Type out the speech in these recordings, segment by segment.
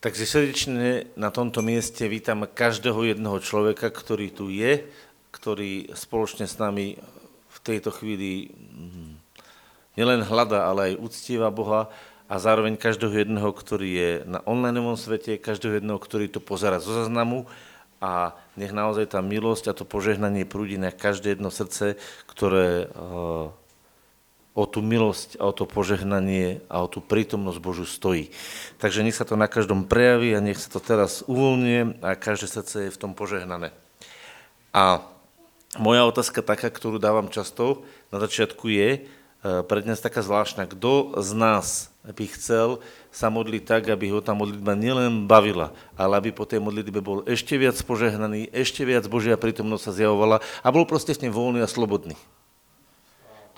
Takže srdečne na tomto mieste vítam každého jedného človeka, ktorý tu je, ktorý spoločne s nami v tejto chvíli mm, nielen hľada, ale aj uctieva Boha a zároveň každého jedného, ktorý je na online svete, každého jedného, ktorý to pozera zo zaznamu a nech naozaj tá milosť a to požehnanie prúdi na každé jedno srdce, ktoré uh, o tú milosť a o to požehnanie a o tú prítomnosť Božu stojí. Takže nech sa to na každom prejaví a nech sa to teraz uvoľňuje a každé srdce je v tom požehnané. A moja otázka taká, ktorú dávam často na začiatku je, e, pre dnes taká zvláštna, kto z nás by chcel sa modliť tak, aby ho tá modlitba nielen bavila, ale aby po tej modlitbe bol ešte viac požehnaný, ešte viac Božia prítomnosť sa zjavovala a bol proste s ním voľný a slobodný.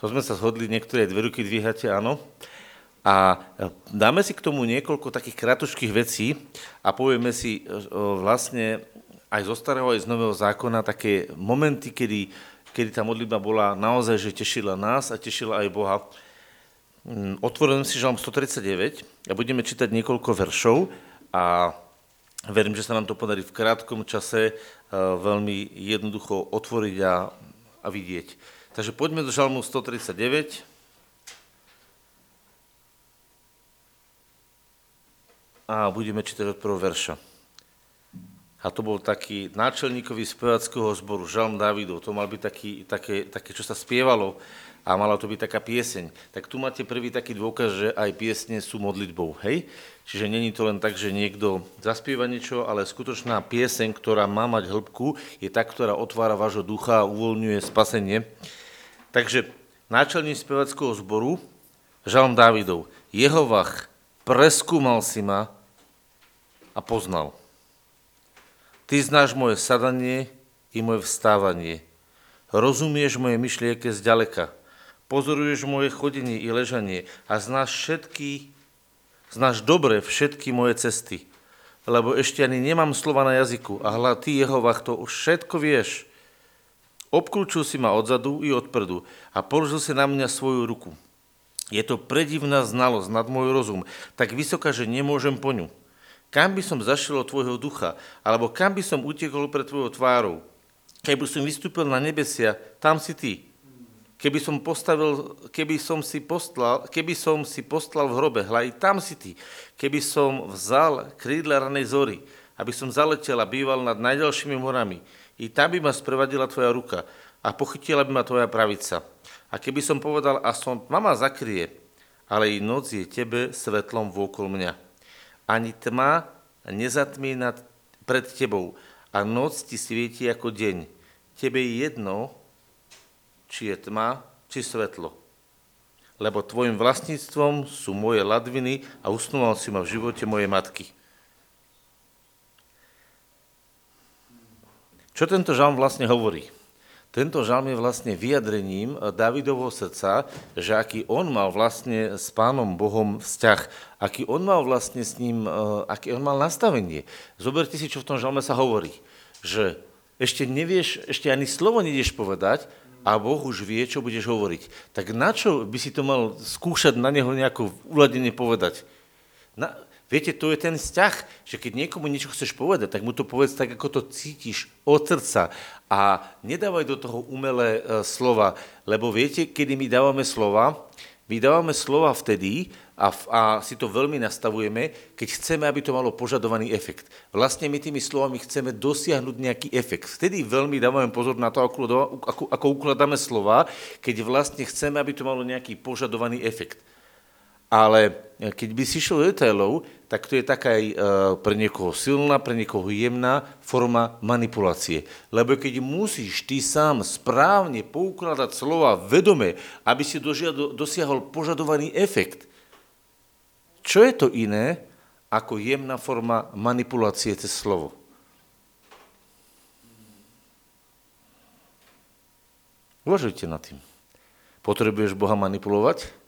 To sme sa zhodli, niektoré dve ruky dvíhate, áno. A e, dáme si k tomu niekoľko takých kratuškých vecí a povieme si e, vlastne aj zo starého, aj z nového zákona také momenty, kedy, kedy tá modlitba bola naozaj, že tešila nás a tešila aj Boha. Mm, otvorím si žalm 139 a budeme čítať niekoľko veršov a verím, že sa nám to podarí v krátkom čase e, veľmi jednoducho otvoriť a, a vidieť. Takže poďme do žalmu 139. A budeme čítať od prvého verša. A to bol taký náčelníkový spevackého zboru, Žalm Dávidov. To mal byť taký, také, také, čo sa spievalo a mala to byť taká pieseň. Tak tu máte prvý taký dôkaz, že aj piesne sú modlitbou, hej? Čiže není to len tak, že niekto zaspieva niečo, ale skutočná pieseň, ktorá má mať hĺbku, je tá, ktorá otvára vášho ducha a uvoľňuje spasenie. Takže náčelník spevackého zboru, Žalm Dávidov, Jehovach, preskúmal si ma a poznal. Ty znáš moje sadanie i moje vstávanie. Rozumieš moje myšlienke zďaleka. Pozoruješ moje chodenie i ležanie a znáš všetky, znáš dobre všetky moje cesty. Lebo ešte ani nemám slova na jazyku a hľa, ty, Jehovach, to všetko vieš. Obklúčil si ma odzadu i odprdu a položil si na mňa svoju ruku. Je to predivná znalosť nad môj rozum, tak vysoká, že nemôžem po ňu. Kam by som zašiel od tvojho ducha, alebo kam by som utekol pred tvojou tvárou? Keby som vystúpil na nebesia, tam si ty. Keby som, postavil, keby som, si, postlal, keby som si postlal v hrobe, hľaj, tam si ty. Keby som vzal krídla ranej zory, aby som zaletel a býval nad najďalšími morami, i tam by ma sprevadila tvoja ruka a pochytila by ma tvoja pravica. A keby som povedal, a som mama zakrie, ale i noc je tebe svetlom vôkol mňa. Ani tma nezatmí nad, pred tebou a noc ti svieti ako deň. Tebe je jedno, či je tma, či svetlo. Lebo tvojim vlastníctvom sú moje ladviny a usnúval si ma v živote mojej matky. Čo tento žalm vlastne hovorí? Tento žalm je vlastne vyjadrením Davidovho srdca, že aký on mal vlastne s pánom Bohom vzťah, aký on mal vlastne s ním, e, aký on mal nastavenie. Zoberte si, čo v tom žalme sa hovorí, že ešte nevieš, ešte ani slovo nedieš povedať a Boh už vie, čo budeš hovoriť. Tak na čo by si to mal skúšať na neho nejako uladenie povedať? Na, Viete, to je ten vzťah, že keď niekomu niečo chceš povedať, tak mu to povedz tak, ako to cítiš od srdca a nedávaj do toho umelé e, slova, lebo viete, kedy my dávame slova, my dávame slova vtedy a, a si to veľmi nastavujeme, keď chceme, aby to malo požadovaný efekt. Vlastne my tými slovami chceme dosiahnuť nejaký efekt. Vtedy veľmi dávame pozor na to, ako, ako, ako ukladáme slova, keď vlastne chceme, aby to malo nejaký požadovaný efekt. Ale e, keď by si šiel do detailov, tak to je taká aj e, pre niekoho silná, pre niekoho jemná forma manipulácie. Lebo keď musíš ty sám správne poukladať slova vedome, aby si dosiahol požadovaný efekt, čo je to iné ako jemná forma manipulácie cez slovo? Uvažujte nad tým. Potrebuješ Boha manipulovať?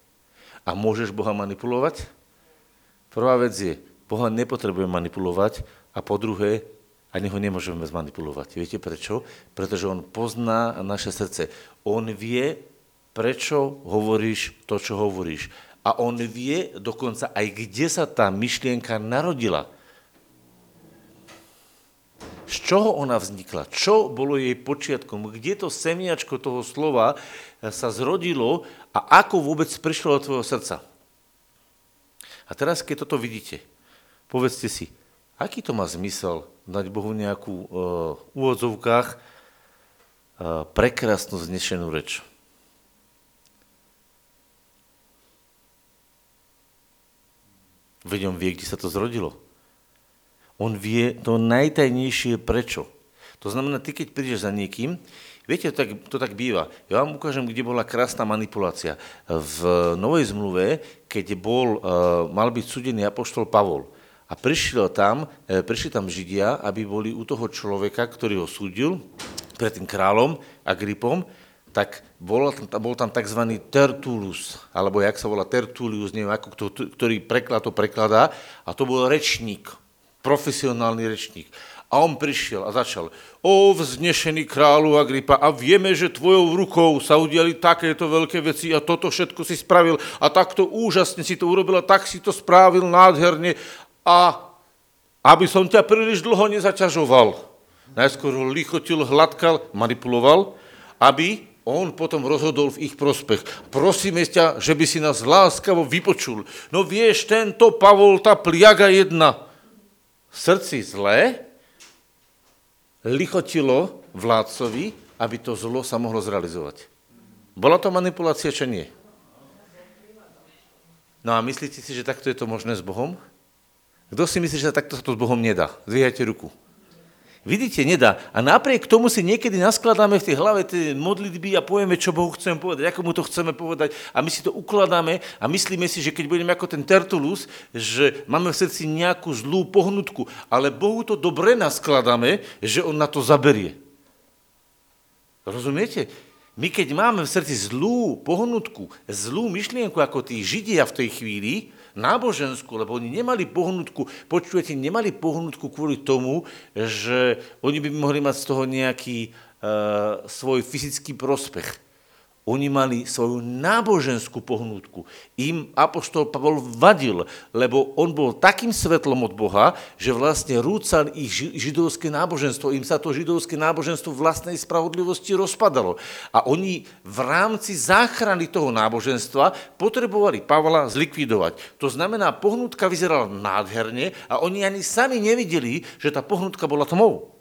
A môžeš Boha manipulovať? Prvá vec je, Boha nepotrebujeme manipulovať a po druhé, ani ho nemôžeme zmanipulovať. Viete prečo? Pretože on pozná naše srdce. On vie, prečo hovoríš to, čo hovoríš. A on vie dokonca aj, kde sa tá myšlienka narodila. Z čoho ona vznikla, čo bolo jej počiatkom, kde to semiačko toho slova sa zrodilo a ako vôbec prišlo do tvojho srdca. A teraz, keď toto vidíte, povedzte si, aký to má zmysel dať Bohu nejakú v úvodzovkách uh, prekrásnu znešenú reč. Veď on vie, kde sa to zrodilo. On vie to najtajnejšie prečo. To znamená, ty keď prídeš za niekým, viete, to tak, to tak býva. Ja vám ukážem, kde bola krásna manipulácia. V Novej zmluve, keď bol, uh, mal byť súdený apoštol Pavol, a prišiel tam, e, prišli tam Židia, aby boli u toho človeka, ktorý ho súdil pred tým kráľom Agripom, tak bol, bol tam tzv. Tertulus, alebo jak sa volá Tertulius, neviem ako, ktorý preklad to prekladá, a to bol rečník, profesionálny rečník. A on prišiel a začal, o vznešený kráľu Agripa, a vieme, že tvojou rukou sa udiali takéto veľké veci a toto všetko si spravil a takto úžasne si to urobil a tak si to spravil nádherne a aby som ťa príliš dlho nezaťažoval. Najskôr ho lichotil, hladkal, manipuloval, aby on potom rozhodol v ich prospech. Prosíme ťa, že by si nás láskavo vypočul. No vieš, tento Pavol, tá pliaga jedna. V srdci zlé, lichotilo vládcovi, aby to zlo sa mohlo zrealizovať. Bola to manipulácia, či nie? No a myslíte si, že takto je to možné s Bohom? Kto si myslí, že takto sa to s Bohom nedá? Zvíhajte ruku. Vidíte, nedá. A napriek tomu si niekedy naskladáme v tej hlave tie modlitby a povieme, čo Bohu chceme povedať, ako mu to chceme povedať a my si to ukladáme a myslíme si, že keď budeme ako ten Tertulus, že máme v srdci nejakú zlú pohnutku, ale Bohu to dobre naskladáme, že on na to zaberie. Rozumiete? My keď máme v srdci zlú pohnutku, zlú myšlienku ako tí Židia v tej chvíli, náboženskú, lebo oni nemali pohnutku, počujete, nemali pohnutku kvôli tomu, že oni by mohli mať z toho nejaký uh, svoj fyzický prospech. Oni mali svoju náboženskú pohnutku. Im apoštol Pavol vadil, lebo on bol takým svetlom od Boha, že vlastne rúcal ich židovské náboženstvo. Im sa to židovské náboženstvo vlastnej spravodlivosti rozpadalo. A oni v rámci záchrany toho náboženstva potrebovali Pavla zlikvidovať. To znamená, pohnutka vyzerala nádherne a oni ani sami nevideli, že tá pohnutka bola tmou.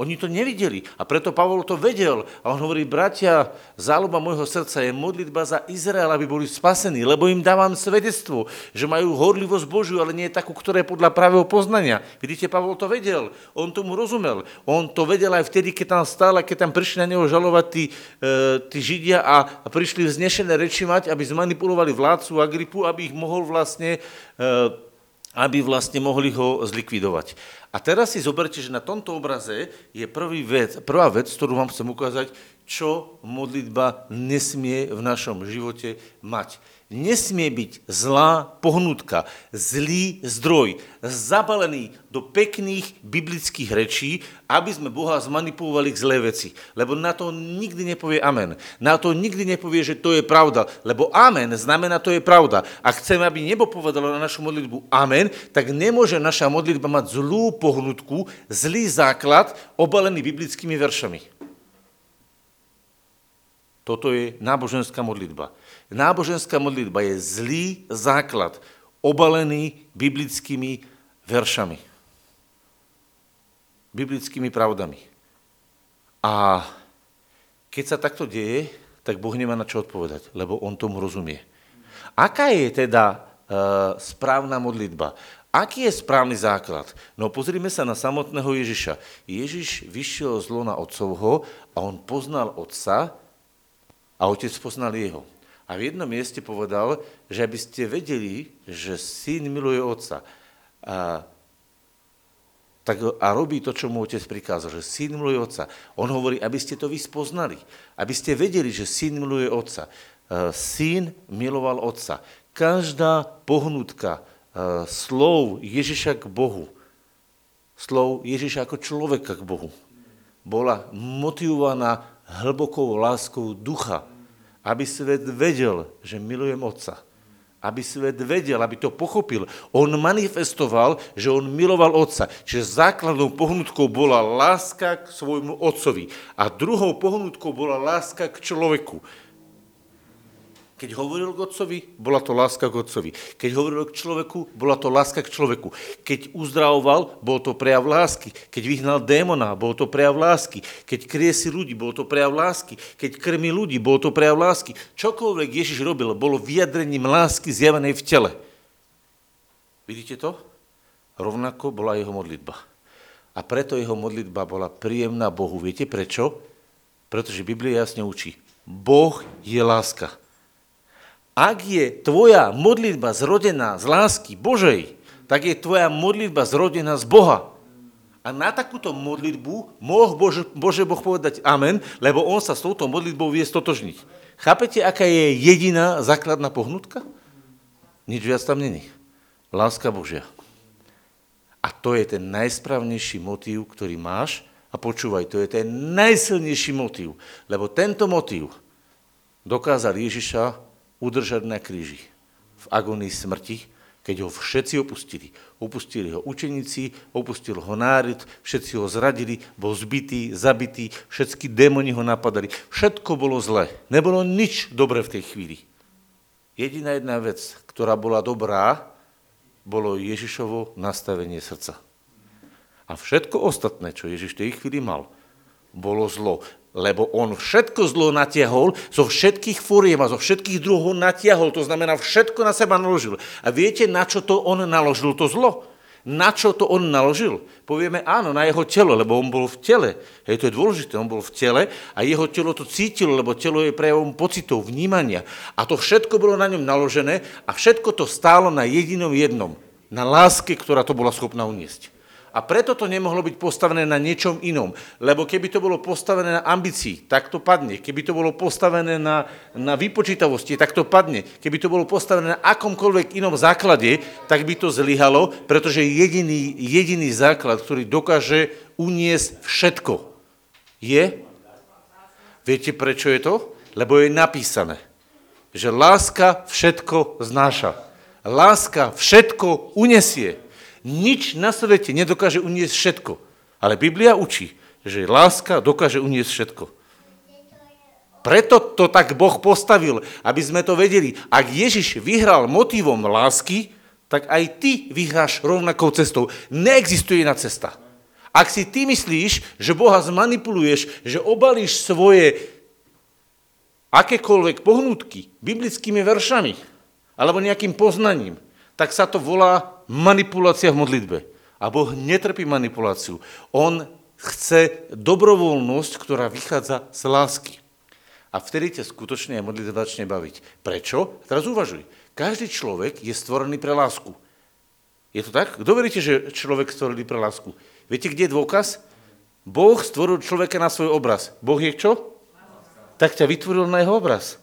Oni to nevideli a preto Pavol to vedel. A on hovorí, bratia, záľuba môjho srdca je modlitba za Izrael, aby boli spasení, lebo im dávam svedectvo, že majú horlivosť Božiu, ale nie takú, ktorá je podľa pravého poznania. Vidíte, Pavol to vedel, on tomu rozumel. On to vedel aj vtedy, keď tam stál a keď tam prišli na neho žalovať tí, e, tí Židia a, a prišli vznešené reči mať, aby zmanipulovali vládcu Agripu, aby ich mohol vlastne e, aby vlastne mohli ho zlikvidovať. A teraz si zoberte, že na tomto obraze je prvý vec, prvá vec, ktorú vám chcem ukázať, čo modlitba nesmie v našom živote mať nesmie byť zlá pohnutka, zlý zdroj, zabalený do pekných biblických rečí, aby sme Boha zmanipulovali k zlé veci. Lebo na to nikdy nepovie amen. Na to nikdy nepovie, že to je pravda. Lebo amen znamená, to je pravda. A chceme, aby nebo povedalo na našu modlitbu amen, tak nemôže naša modlitba mať zlú pohnutku, zlý základ, obalený biblickými veršami. Toto je náboženská modlitba. Náboženská modlitba je zlý základ, obalený biblickými veršami, biblickými pravdami. A keď sa takto deje, tak Boh nemá na čo odpovedať, lebo on tomu rozumie. Aká je teda e, správna modlitba? Aký je správny základ? No pozrime sa na samotného Ježiša. Ježiš vyšiel z lona otcovho a on poznal otca a otec poznal jeho. A v jednom mieste povedal, že aby ste vedeli, že syn miluje otca a, tak, a robí to, čo mu otec prikázal, že syn miluje otca. On hovorí, aby ste to vy aby ste vedeli, že syn miluje otca. Syn miloval otca. Každá pohnutka slov Ježiša k Bohu, slov Ježiša ako človeka k Bohu, bola motivovaná hlbokou láskou ducha, aby svet vedel, že milujem Otca aby svet vedel, aby to pochopil. On manifestoval, že on miloval otca. Čiže základnou pohnutkou bola láska k svojmu otcovi. A druhou pohnutkou bola láska k človeku. Keď hovoril k otcovi, bola to láska k otcovi. Keď hovoril k človeku, bola to láska k človeku. Keď uzdravoval, bol to prejav lásky. Keď vyhnal démona, bol to prejav lásky. Keď kriesi ľudí, bol to prejav lásky. Keď krmi ľudí, bol to prejav lásky. Čokoľvek Ježiš robil, bolo vyjadrením lásky zjavenej v tele. Vidíte to? Rovnako bola jeho modlitba. A preto jeho modlitba bola príjemná Bohu. Viete prečo? Pretože Biblia jasne učí. Boh je láska. Ak je tvoja modlitba zrodená z lásky Božej, tak je tvoja modlitba zrodená z Boha. A na takúto modlitbu mohol Bože, Bože Boh povedať amen, lebo on sa s touto modlitbou vie stotožniť. Chápete, aká je jediná základná pohnutka? Nič viac tam není. Láska Božia. A to je ten najsprávnejší motív, ktorý máš. A počúvaj, to je ten najsilnejší motív. Lebo tento motív dokázal Ježiša udržať na kríži v agonii smrti, keď ho všetci opustili. Opustili ho učeníci, opustil ho národ, všetci ho zradili, bol zbytý, zabitý, všetky démoni ho napadali. Všetko bolo zlé. Nebolo nič dobré v tej chvíli. Jediná jedna vec, ktorá bola dobrá, bolo Ježišovo nastavenie srdca. A všetko ostatné, čo Ježiš v tej chvíli mal, bolo zlo lebo on všetko zlo natiahol, zo všetkých furiem a zo všetkých druhov natiahol, to znamená všetko na seba naložil. A viete, na čo to on naložil, to zlo? Na čo to on naložil? Povieme áno, na jeho telo, lebo on bol v tele. Hej, to je dôležité, on bol v tele a jeho telo to cítilo, lebo telo je prejavom pocitov, vnímania. A to všetko bolo na ňom naložené a všetko to stálo na jedinom jednom. Na láske, ktorá to bola schopná uniesť. A preto to nemohlo byť postavené na niečom inom. Lebo keby to bolo postavené na ambícii, tak to padne. Keby to bolo postavené na, na vypočítavosti, tak to padne. Keby to bolo postavené na akomkoľvek inom základe, tak by to zlyhalo, pretože jediný, jediný základ, ktorý dokáže uniesť všetko, je... Viete, prečo je to? Lebo je napísané, že láska všetko znáša. Láska všetko unesie. Nič na svete nedokáže uniesť všetko. Ale Biblia učí, že láska dokáže uniesť všetko. Preto to tak Boh postavil, aby sme to vedeli. Ak Ježiš vyhral motivom lásky, tak aj ty vyhráš rovnakou cestou. Neexistuje iná cesta. Ak si ty myslíš, že Boha zmanipuluješ, že obalíš svoje akékoľvek pohnutky biblickými veršami alebo nejakým poznaním, tak sa to volá manipulácia v modlitbe. A Boh netrpí manipuláciu. On chce dobrovoľnosť, ktorá vychádza z lásky. A vtedy ťa skutočne aj modlitba začne baviť. Prečo? Teraz uvažuj. Každý človek je stvorený pre lásku. Je to tak? Kto veríte, že človek stvorený pre lásku? Viete, kde je dôkaz? Boh stvoril človeka na svoj obraz. Boh je čo? Tak ťa vytvoril na jeho obraz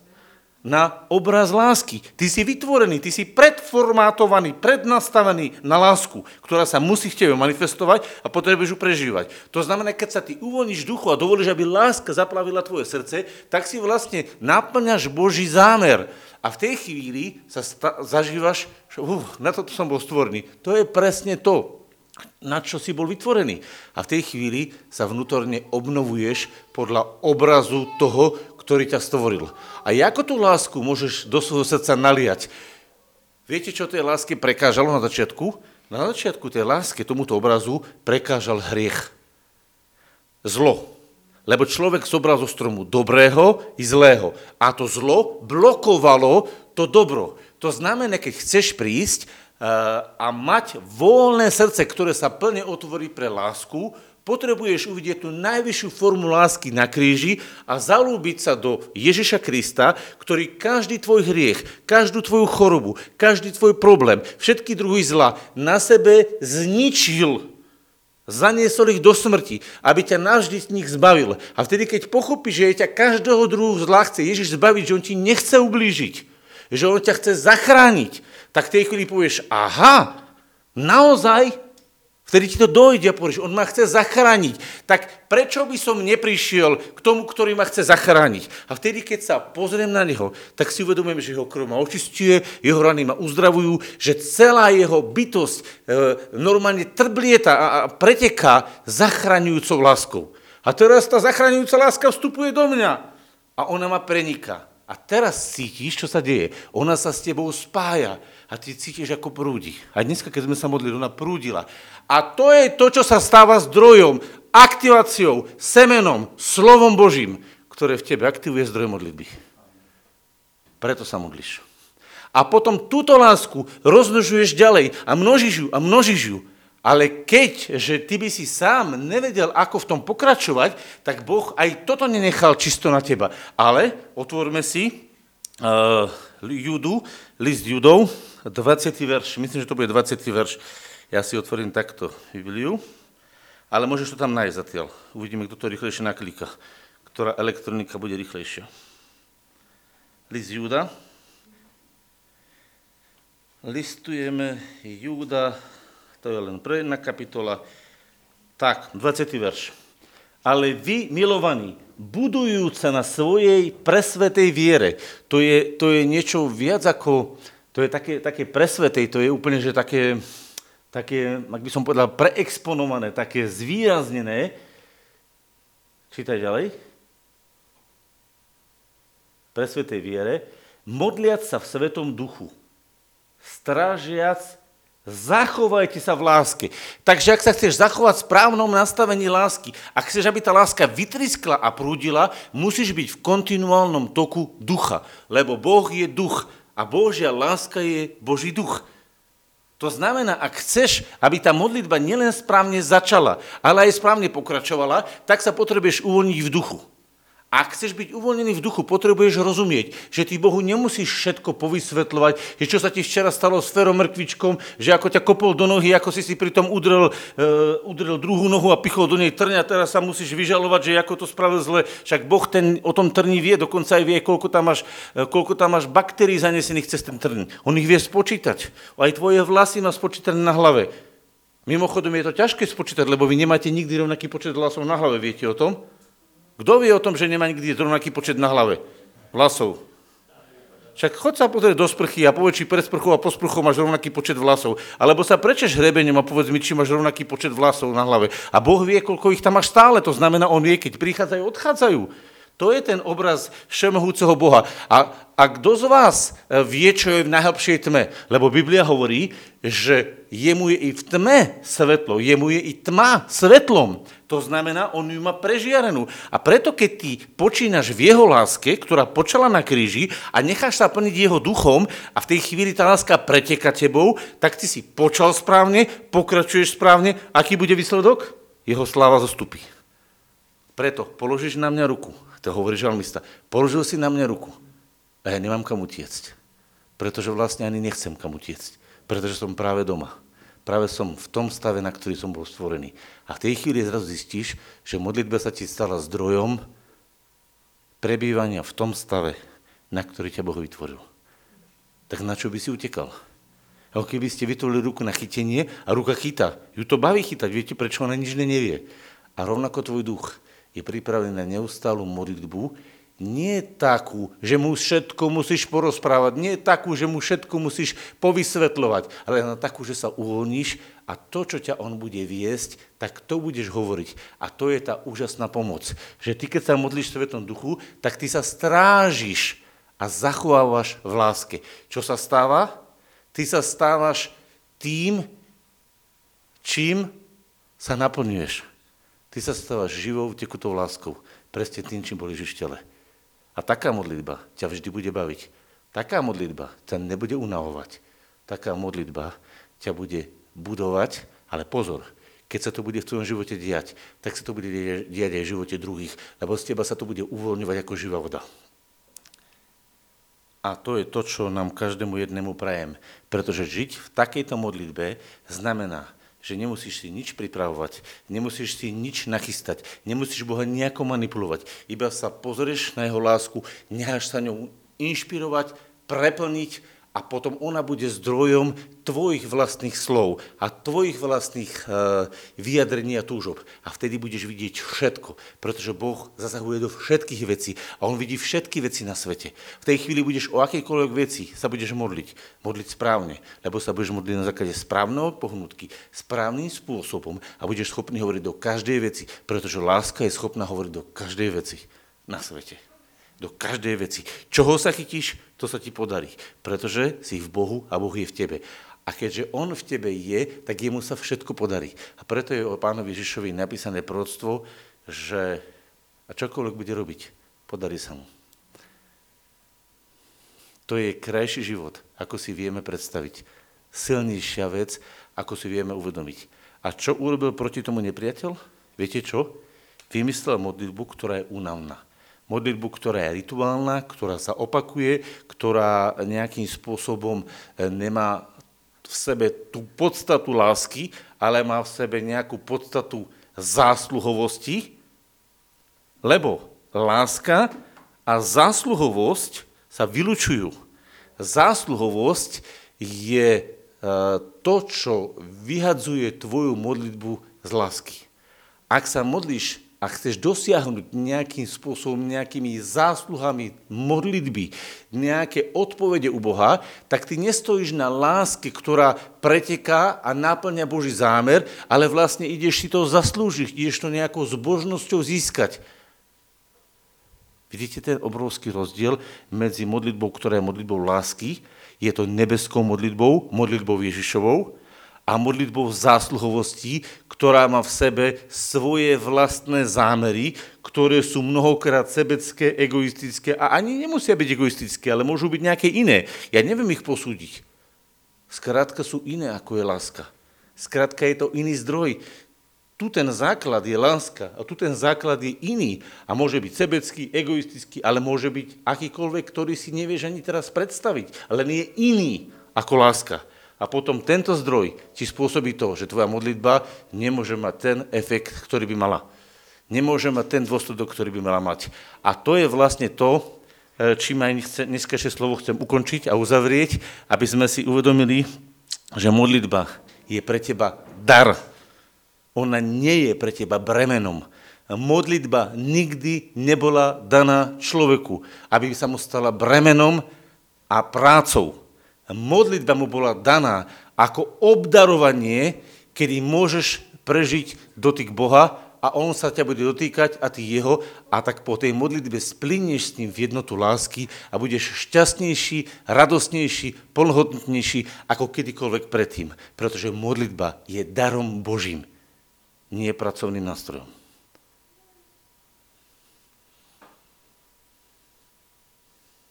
na obraz lásky. Ty si vytvorený, ty si predformátovaný, prednastavený na lásku, ktorá sa musí v tebe manifestovať a potrebuješ ju prežívať. To znamená, keď sa ty uvoľníš duchu a dovolíš, aby láska zaplavila tvoje srdce, tak si vlastne naplňaš Boží zámer. A v tej chvíli sa sta- zažívaš, že uh, na toto som bol stvorený. To je presne to, na čo si bol vytvorený. A v tej chvíli sa vnútorne obnovuješ podľa obrazu toho, ktorý ťa stvoril. A ako tú lásku môžeš do svojho srdca naliať? Viete, čo tej láske prekážalo na začiatku? Na začiatku tej láske, tomuto obrazu, prekážal hriech. Zlo. Lebo človek zobral zo stromu dobrého i zlého. A to zlo blokovalo to dobro. To znamená, keď chceš prísť a mať voľné srdce, ktoré sa plne otvorí pre lásku, potrebuješ uvidieť tú najvyššiu formu lásky na kríži a zalúbiť sa do Ježiša Krista, ktorý každý tvoj hriech, každú tvoju chorobu, každý tvoj problém, všetky druhy zla na sebe zničil. Zaniesol ich do smrti, aby ťa navždy z nich zbavil. A vtedy, keď pochopíš, že ťa každého druhu zla chce Ježiš zbaviť, že on ti nechce ublížiť, že on ťa chce zachrániť, tak v tej chvíli povieš, aha, naozaj Vtedy ti to dojde a povieš, on ma chce zachrániť. Tak prečo by som neprišiel k tomu, ktorý ma chce zachrániť? A vtedy, keď sa pozriem na neho, tak si uvedomujem, že jeho krv ma očistuje, jeho rany ma uzdravujú, že celá jeho bytosť e, normálne trblieta a, a preteká zachraňujúcou láskou. A teraz tá zachraňujúca láska vstupuje do mňa a ona ma preniká. A teraz cítiš, čo sa deje. Ona sa s tebou spája a ty cítiš, ako prúdi. A dneska, keď sme sa modlili, ona prúdila. A to je to, čo sa stáva zdrojom, aktiváciou, semenom, slovom Božím, ktoré v tebe aktivuje zdroj modlitby. Preto sa modlíš. A potom túto lásku rozmnožuješ ďalej a množíš ju a množíš ju. Ale keď, že ty by si sám nevedel, ako v tom pokračovať, tak Boh aj toto nenechal čisto na teba. Ale otvorme si uh, Judu, list Judov, 20. verš, myslím, že to bude 20. verš. Ja si otvorím takto Bibliu, ale môžeš to tam nájsť zatiaľ. Uvidíme, kto to rýchlejšie naklika, ktorá elektronika bude rýchlejšia. List Júda. Listujeme Júda, to je len jedna kapitola. Tak, 20. verš. Ale vy, milovaní, budujúca na svojej presvetej viere, to je, to je niečo viac ako to je také, také presvetej, to je úplne, že také, také, ak by som povedal, preexponované, také zvýraznené. Čítaj ďalej. Presvetej viere, modliac sa v Svetom duchu, strážiac, zachovajte sa v láske. Takže ak sa chceš zachovať v správnom nastavení lásky, ak chceš, aby tá láska vytriskla a prúdila, musíš byť v kontinuálnom toku ducha, lebo Boh je duch a Božia láska je Boží duch. To znamená, ak chceš, aby tá modlitba nielen správne začala, ale aj správne pokračovala, tak sa potrebuješ uvoľniť v duchu. Ak chceš byť uvoľnený v duchu, potrebuješ rozumieť, že ty Bohu nemusíš všetko povysvetľovať, že čo sa ti včera stalo s Ferom že ako ťa kopol do nohy, ako si si pritom udrel, uh, udrel druhú nohu a pichol do nej trňa, teraz sa musíš vyžalovať, že ako to spravil zle. Však Boh ten, o tom trni vie, dokonca aj vie, koľko tam máš, uh, koľko tam máš baktérií zanesených cez ten trň. On ich vie spočítať. Aj tvoje vlasy má spočítané na hlave. Mimochodom je to ťažké spočítať, lebo vy nemáte nikdy rovnaký počet vlasov na hlave, viete o tom? Kto vie o tom, že nemá nikdy rovnaký počet na hlave vlasov? Však chod sa pozrieť do sprchy a povedz, či pred sprchou a po sprchou máš rovnaký počet vlasov. Alebo sa prečeš hrebením a povedz mi, či máš rovnaký počet vlasov na hlave. A Boh vie, koľko ich tam máš stále. To znamená, On vie, keď prichádzajú, odchádzajú. To je ten obraz všemohúceho Boha. A, a kto z vás e, vie, čo je v najhlbšej tme? Lebo Biblia hovorí, že jemu je i v tme svetlo, jemu je i tma svetlom. To znamená, on ju má prežiarenú. A preto, keď ty počínaš v jeho láske, ktorá počala na kríži a necháš sa plniť jeho duchom a v tej chvíli tá láska preteka tebou, tak ty si počal správne, pokračuješ správne. Aký bude výsledok? Jeho sláva zostupí. Preto položíš na mňa ruku to hovorí žalmista. Položil si na mňa ruku a ja nemám kam utiecť. Pretože vlastne ani nechcem kam utiecť. Pretože som práve doma. Práve som v tom stave, na ktorý som bol stvorený. A v tej chvíli zrazu zistíš, že modlitba sa ti stala zdrojom prebývania v tom stave, na ktorý ťa Boh vytvoril. Tak na čo by si utekal? Ako keby ste vytvorili ruku na chytenie a ruka chytá. Ju to baví chytať, viete, prečo ona nič nevie. A rovnako tvoj duch je pripravený na neustálu modlitbu, nie takú, že mu všetko musíš porozprávať, nie takú, že mu všetko musíš povysvetľovať, ale na takú, že sa uvoľníš a to, čo ťa on bude viesť, tak to budeš hovoriť. A to je tá úžasná pomoc. Že ty, keď sa modlíš v Svetom duchu, tak ty sa strážiš a zachovávaš v láske. Čo sa stáva? Ty sa stávaš tým, čím sa naplňuješ. Ty sa stávaš živou, tekutou láskou, presne tým, čím boli v tele. A taká modlitba ťa vždy bude baviť. Taká modlitba ťa nebude unavovať. Taká modlitba ťa bude budovať, ale pozor, keď sa to bude v tvojom živote diať, tak sa to bude diať aj v živote druhých, lebo z teba sa to bude uvoľňovať ako živá voda. A to je to, čo nám každému jednému prajem. Pretože žiť v takejto modlitbe znamená že nemusíš si nič pripravovať, nemusíš si nič nachystať, nemusíš Boha nejako manipulovať, iba sa pozrieš na jeho lásku, necháš sa ňou inšpirovať, preplniť a potom ona bude zdrojom tvojich vlastných slov a tvojich vlastných uh, vyjadrení a túžob. A vtedy budeš vidieť všetko, pretože Boh zasahuje do všetkých vecí a On vidí všetky veci na svete. V tej chvíli budeš o akejkoľvek veci sa budeš modliť. Modliť správne, lebo sa budeš modliť na základe správneho pohnutky, správnym spôsobom a budeš schopný hovoriť do každej veci, pretože láska je schopná hovoriť do každej veci na svete do každej veci. Čoho sa chytíš, to sa ti podarí, pretože si v Bohu a Boh je v tebe. A keďže On v tebe je, tak jemu sa všetko podarí. A preto je o pánovi Ježišovi napísané proroctvo, že a čokoľvek bude robiť, podarí sa mu. To je krajší život, ako si vieme predstaviť. Silnejšia vec, ako si vieme uvedomiť. A čo urobil proti tomu nepriateľ? Viete čo? Vymyslel modlitbu, ktorá je únavná modlitbu, ktorá je rituálna, ktorá sa opakuje, ktorá nejakým spôsobom e, nemá v sebe tú podstatu lásky, ale má v sebe nejakú podstatu zásluhovosti, lebo láska a zásluhovosť sa vylučujú. Zásluhovosť je e, to, čo vyhadzuje tvoju modlitbu z lásky. Ak sa modlíš a chceš dosiahnuť nejakým spôsobom, nejakými zásluhami modlitby, nejaké odpovede u Boha, tak ty nestojíš na láske, ktorá preteká a náplňa Boží zámer, ale vlastne ideš si to zaslúžiť, ideš to nejakou zbožnosťou získať. Vidíte ten obrovský rozdiel medzi modlitbou, ktorá je modlitbou lásky, je to nebeskou modlitbou, modlitbou Ježišovou, a modlitbou zásluhovosti, ktorá má v sebe svoje vlastné zámery, ktoré sú mnohokrát sebecké, egoistické a ani nemusia byť egoistické, ale môžu byť nejaké iné. Ja neviem ich posúdiť. Skrátka sú iné, ako je láska. Skrátka je to iný zdroj. Tu ten základ je láska a tu ten základ je iný a môže byť sebecký, egoistický, ale môže byť akýkoľvek, ktorý si nevieš ani teraz predstaviť, len je iný ako láska. A potom tento zdroj ti spôsobí to, že tvoja modlitba nemôže mať ten efekt, ktorý by mala. Nemôže mať ten dôsledok, ktorý by mala mať. A to je vlastne to, e, čím aj dneskašie slovo chcem ukončiť a uzavrieť, aby sme si uvedomili, že modlitba je pre teba dar. Ona nie je pre teba bremenom. Modlitba nikdy nebola daná človeku, aby sa mu stala bremenom a prácou modlitba mu bola daná ako obdarovanie, kedy môžeš prežiť dotyk Boha a on sa ťa bude dotýkať a ty jeho a tak po tej modlitbe splinieš s ním v jednotu lásky a budeš šťastnejší, radosnejší, plnohodnotnejší ako kedykoľvek predtým. Pretože modlitba je darom Božím, nie pracovným nástrojom.